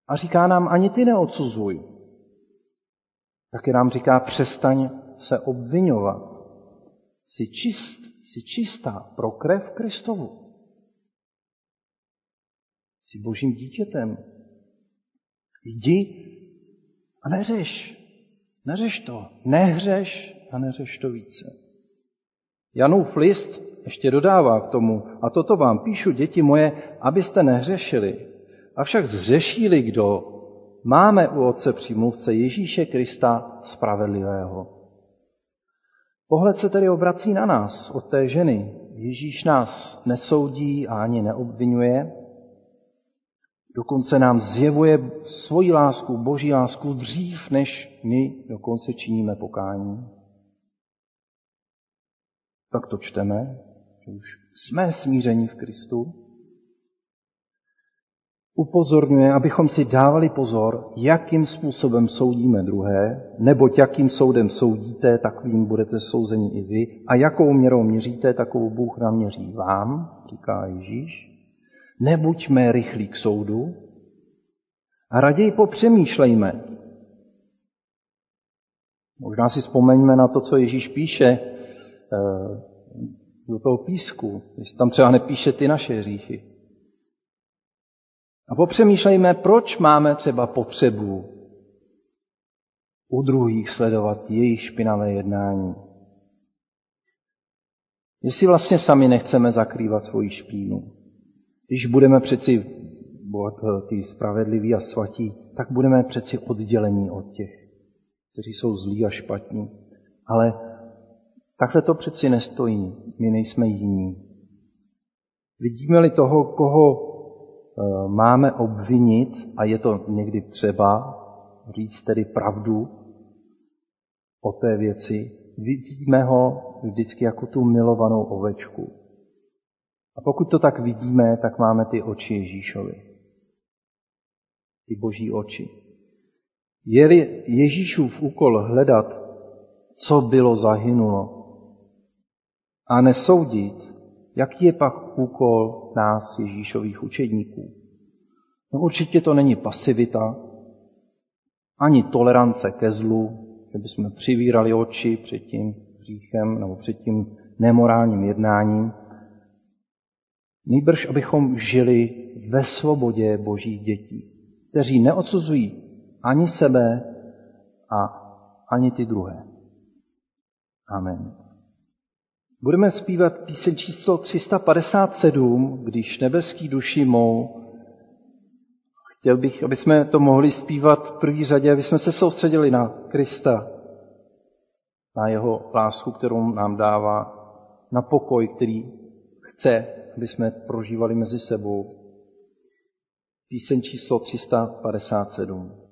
C: A říká nám, ani ty neodsuzuj. Taky nám říká, přestaň se obvinovat. Jsi čist, jsi čistá pro krev Kristovu. Jsi božím dítětem. Jdi a neřeš. Neřeš to. Nehřeš a neřeš to více. Janův list ještě dodává k tomu, a toto vám píšu, děti moje, abyste nehřešili. Avšak zřešíli kdo, máme u Otce přímluvce Ježíše Krista spravedlivého. Pohled se tedy obrací na nás od té ženy. Ježíš nás nesoudí a ani neobvinuje, dokonce nám zjevuje svoji lásku, boží lásku dřív, než my dokonce činíme pokání. Tak to čteme, že už jsme smíření v Kristu upozorňuje, abychom si dávali pozor, jakým způsobem soudíme druhé, nebo jakým soudem soudíte, takovým budete souzeni i vy. A jakou měrou měříte, takovou Bůh naměří vám, říká Ježíš. Nebuďme rychlí k soudu a raději popřemýšlejme. Možná si vzpomeňme na to, co Ježíš píše eh, do toho písku, jestli tam třeba nepíše ty naše hříchy. A popřemýšlejme, proč máme třeba potřebu u druhých sledovat jejich špinavé jednání. Jestli vlastně sami nechceme zakrývat svoji špínu. Když budeme přeci ty spravedliví a svatí, tak budeme přeci oddělení od těch, kteří jsou zlí a špatní. Ale takhle to přeci nestojí. My nejsme jiní. Vidíme-li toho, koho Eh, máme obvinit, a je to někdy třeba, říct tedy pravdu o té věci, vidíme ho vždycky jako tu milovanou ovečku. A pokud to tak vidíme, tak máme ty oči Ježíšovi. Ty boží oči. Je-li Ježíšův úkol hledat, co bylo zahynulo, a nesoudit, Jaký je pak úkol nás, Ježíšových učedníků? No určitě to není pasivita, ani tolerance ke zlu, že bychom přivírali oči před tím hříchem nebo před tím nemorálním jednáním. Nejbrž, abychom žili ve svobodě božích dětí, kteří neodsuzují ani sebe a ani ty druhé. Amen. Budeme zpívat píseň číslo 357, když nebeský duši mou. Chtěl bych, aby jsme to mohli zpívat v první řadě, aby jsme se soustředili na Krista, na jeho lásku, kterou nám dává, na pokoj, který chce, aby jsme prožívali mezi sebou. Píseň číslo 357.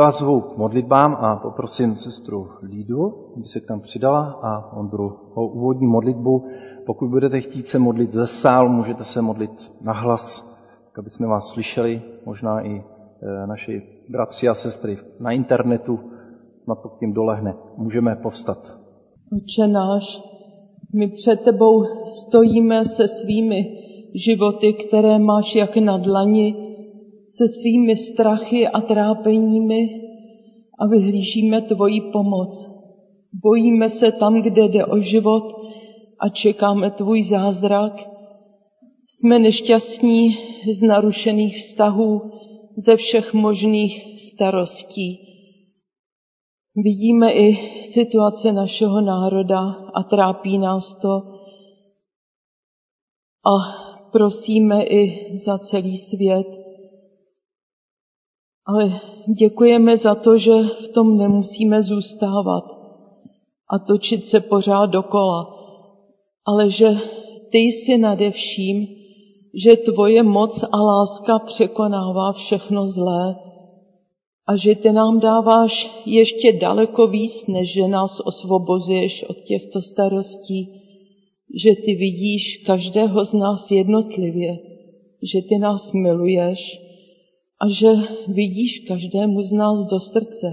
C: vás zvu k modlitbám a poprosím sestru Lídu, aby se k tam přidala a Ondru o úvodní modlitbu. Pokud budete chtít se modlit ze sálu, můžete se modlit na hlas, tak aby jsme vás slyšeli, možná i e, naši bratři a sestry na internetu, snad to k tím dolehne. Můžeme povstat.
D: Oče náš, my před tebou stojíme se svými životy, které máš jak na dlani, se svými strachy a trápeními a vyhlížíme tvoji pomoc. Bojíme se tam, kde jde o život a čekáme tvůj zázrak. Jsme nešťastní z narušených vztahů, ze všech možných starostí. Vidíme i situace našeho národa a trápí nás to. A prosíme i za celý svět, ale děkujeme za to, že v tom nemusíme zůstávat a točit se pořád dokola, ale že ty jsi nade vším, že tvoje moc a láska překonává všechno zlé a že ty nám dáváš ještě daleko víc, než že nás osvobozuješ od těchto starostí, že ty vidíš každého z nás jednotlivě, že ty nás miluješ a že vidíš každému z nás do srdce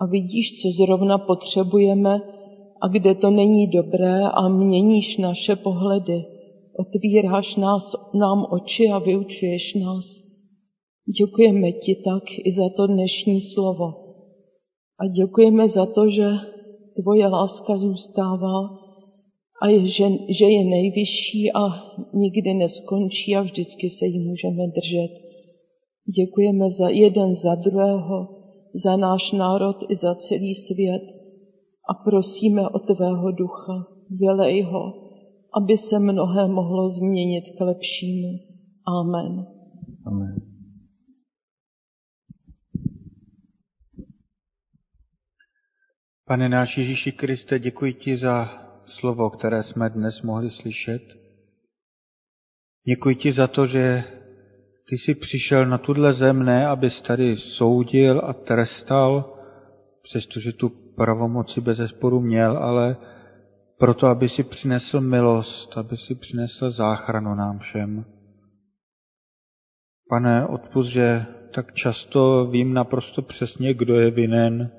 D: a vidíš, co zrovna potřebujeme a kde to není dobré a měníš naše pohledy. Otvíráš nás, nám oči a vyučuješ nás. Děkujeme ti tak i za to dnešní slovo. A děkujeme za to, že tvoje láska zůstává a je, že, že je nejvyšší a nikdy neskončí a vždycky se jí můžeme držet. Děkujeme za jeden za druhého, za náš národ i za celý svět a prosíme o tvého ducha, vylej ho, aby se mnohé mohlo změnit k lepšímu. Amen.
C: Amen.
E: Pane náš Ježíši Kriste, děkuji ti za slovo, které jsme dnes mohli slyšet. Děkuji ti za to, že ty jsi přišel na tuhle zem ne, abys tady soudil a trestal, přestože tu pravomoci bez zesporu měl, ale proto, aby si přinesl milost, aby si přinesl záchranu nám všem. Pane, odpust, že tak často vím naprosto přesně, kdo je vinen,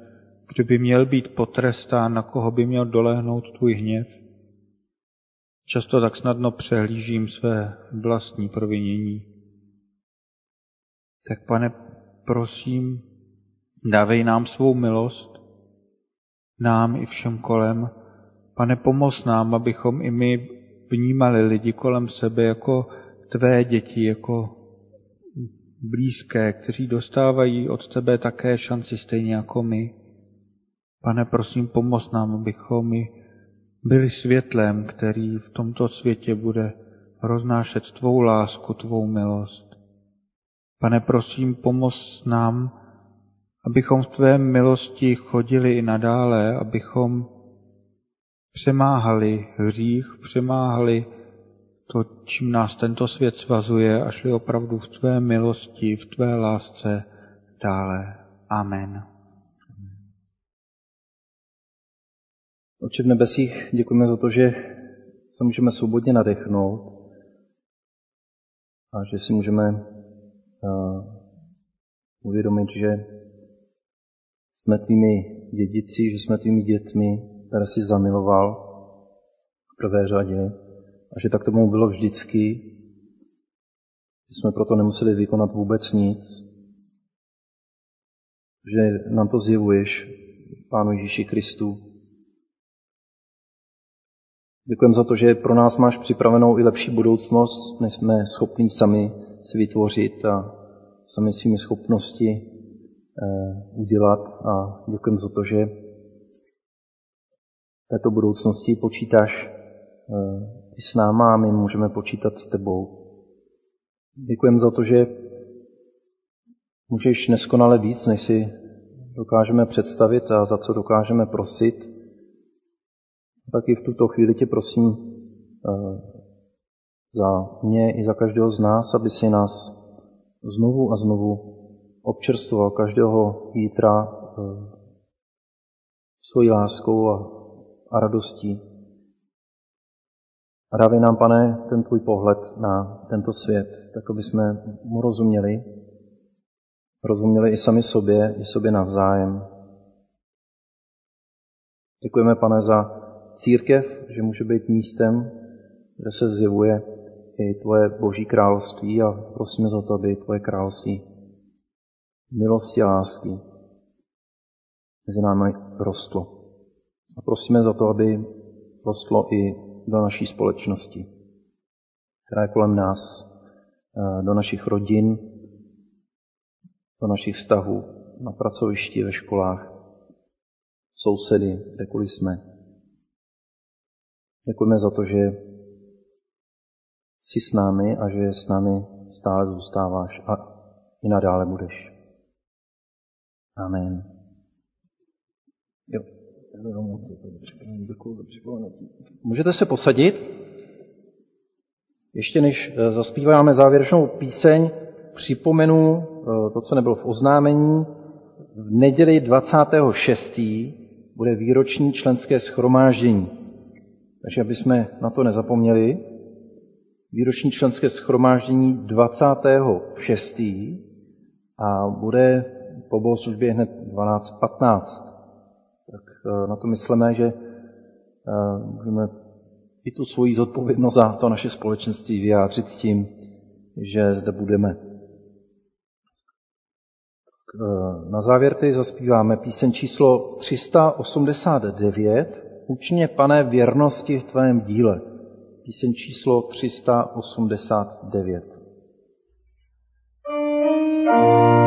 E: kdo by měl být potrestán, na koho by měl dolehnout tvůj hněv. Často tak snadno přehlížím své vlastní provinění. Tak pane, prosím, dávej nám svou milost, nám i všem kolem. Pane, pomoz nám, abychom i my vnímali lidi kolem sebe jako tvé děti, jako blízké, kteří dostávají od tebe také šanci stejně jako my. Pane, prosím, pomoz nám, abychom my byli světlem, který v tomto světě bude roznášet tvou lásku, tvou milost. Pane, prosím, pomoz nám, abychom v tvé milosti chodili i nadále, abychom přemáhali hřích, přemáhali to, čím nás tento svět svazuje a šli opravdu v tvé milosti, v tvé lásce dále. Amen.
C: Oče v nebesích, děkujeme za to, že se můžeme svobodně nadechnout a že si můžeme uvědomit, že jsme tvými dědici, že jsme tvými dětmi, které jsi zamiloval v prvé řadě a že tak tomu bylo vždycky, že jsme proto nemuseli vykonat vůbec nic, že nám to zjevuješ, Pánu Ježíši Kristu. Děkujeme za to, že pro nás máš připravenou i lepší budoucnost, než jsme schopni sami si vytvořit a sami svými schopnosti eh, udělat a děkujeme za to, že v této budoucnosti počítáš eh, i s náma a my můžeme počítat s tebou. Děkujeme za to, že můžeš neskonale víc, než si dokážeme představit a za co dokážeme prosit. Taky v tuto chvíli tě prosím eh, za mě i za každého z nás, aby si nás znovu a znovu občerstvoval každého jítra eh, svojí láskou a, radostí. A dávej nám, pane, ten tvůj pohled na tento svět, tak aby jsme mu rozuměli, rozuměli i sami sobě, i sobě navzájem. Děkujeme, pane, za církev, že může být místem, kde se zjevuje i tvoje boží království a prosíme za to, aby tvoje království milosti a lásky mezi námi rostlo. A prosíme za to, aby rostlo i do naší společnosti, která je kolem nás, eh, do našich rodin, do našich vztahů na pracovišti, ve školách, sousedy, kdekoliv jsme. Děkujeme za to, že jsi s námi a že s námi stále zůstáváš a i nadále budeš. Amen. Jo. Můžete se posadit? Ještě než eh, zaspíváme závěrečnou píseň, připomenu eh, to, co nebylo v oznámení. V neděli 26. bude výroční členské schromáždění. Takže aby jsme na to nezapomněli, výroční členské schromáždění 26. a bude po bohoslužbě hned 12.15. Tak eh, na to myslíme, že eh, můžeme i tu svoji zodpovědnost za to naše společenství vyjádřit tím, že zde budeme. Eh, na závěr tedy zaspíváme píseň číslo 389, Učně, pane, věrnosti v tvém díle. Píseň číslo 389.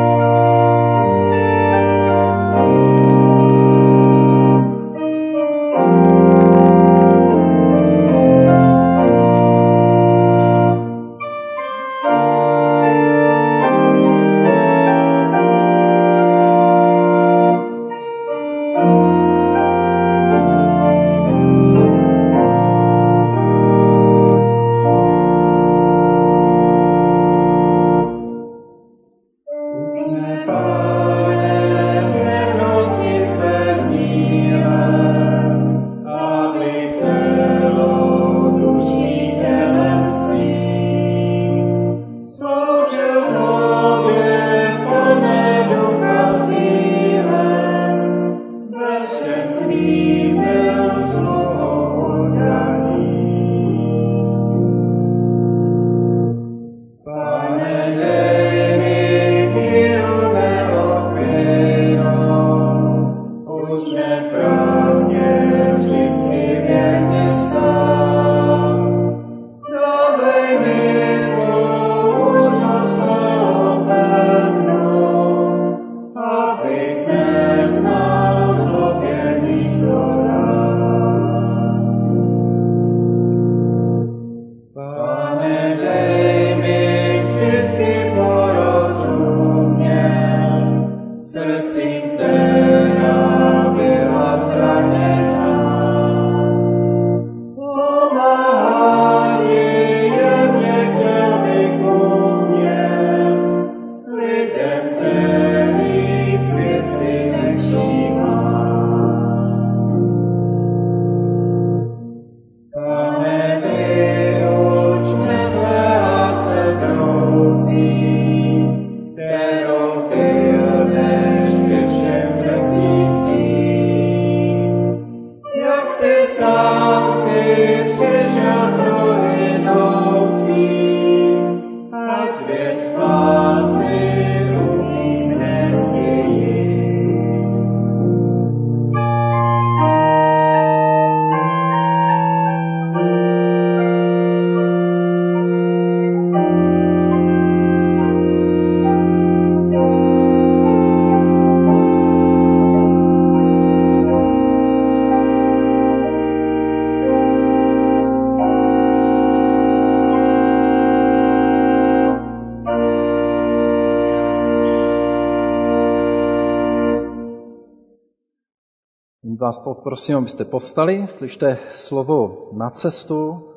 C: vás poprosím, abyste povstali, slyšte slovo na cestu,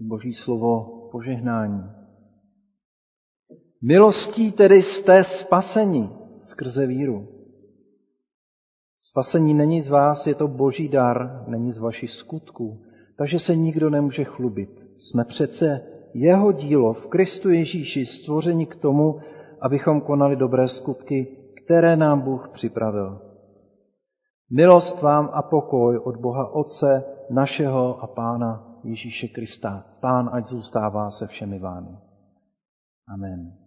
C: boží slovo požehnání. Milostí tedy jste spaseni skrze víru. Spasení není z vás, je to boží dar, není z vašich skutků, takže se nikdo nemůže chlubit. Jsme přece jeho dílo v Kristu Ježíši stvoření k tomu, abychom konali dobré skutky, které nám Bůh připravil. Milost vám a pokoj od Boha Otce, našeho a Pána Ježíše Krista. Pán ať zůstává se všemi vámi. Amen.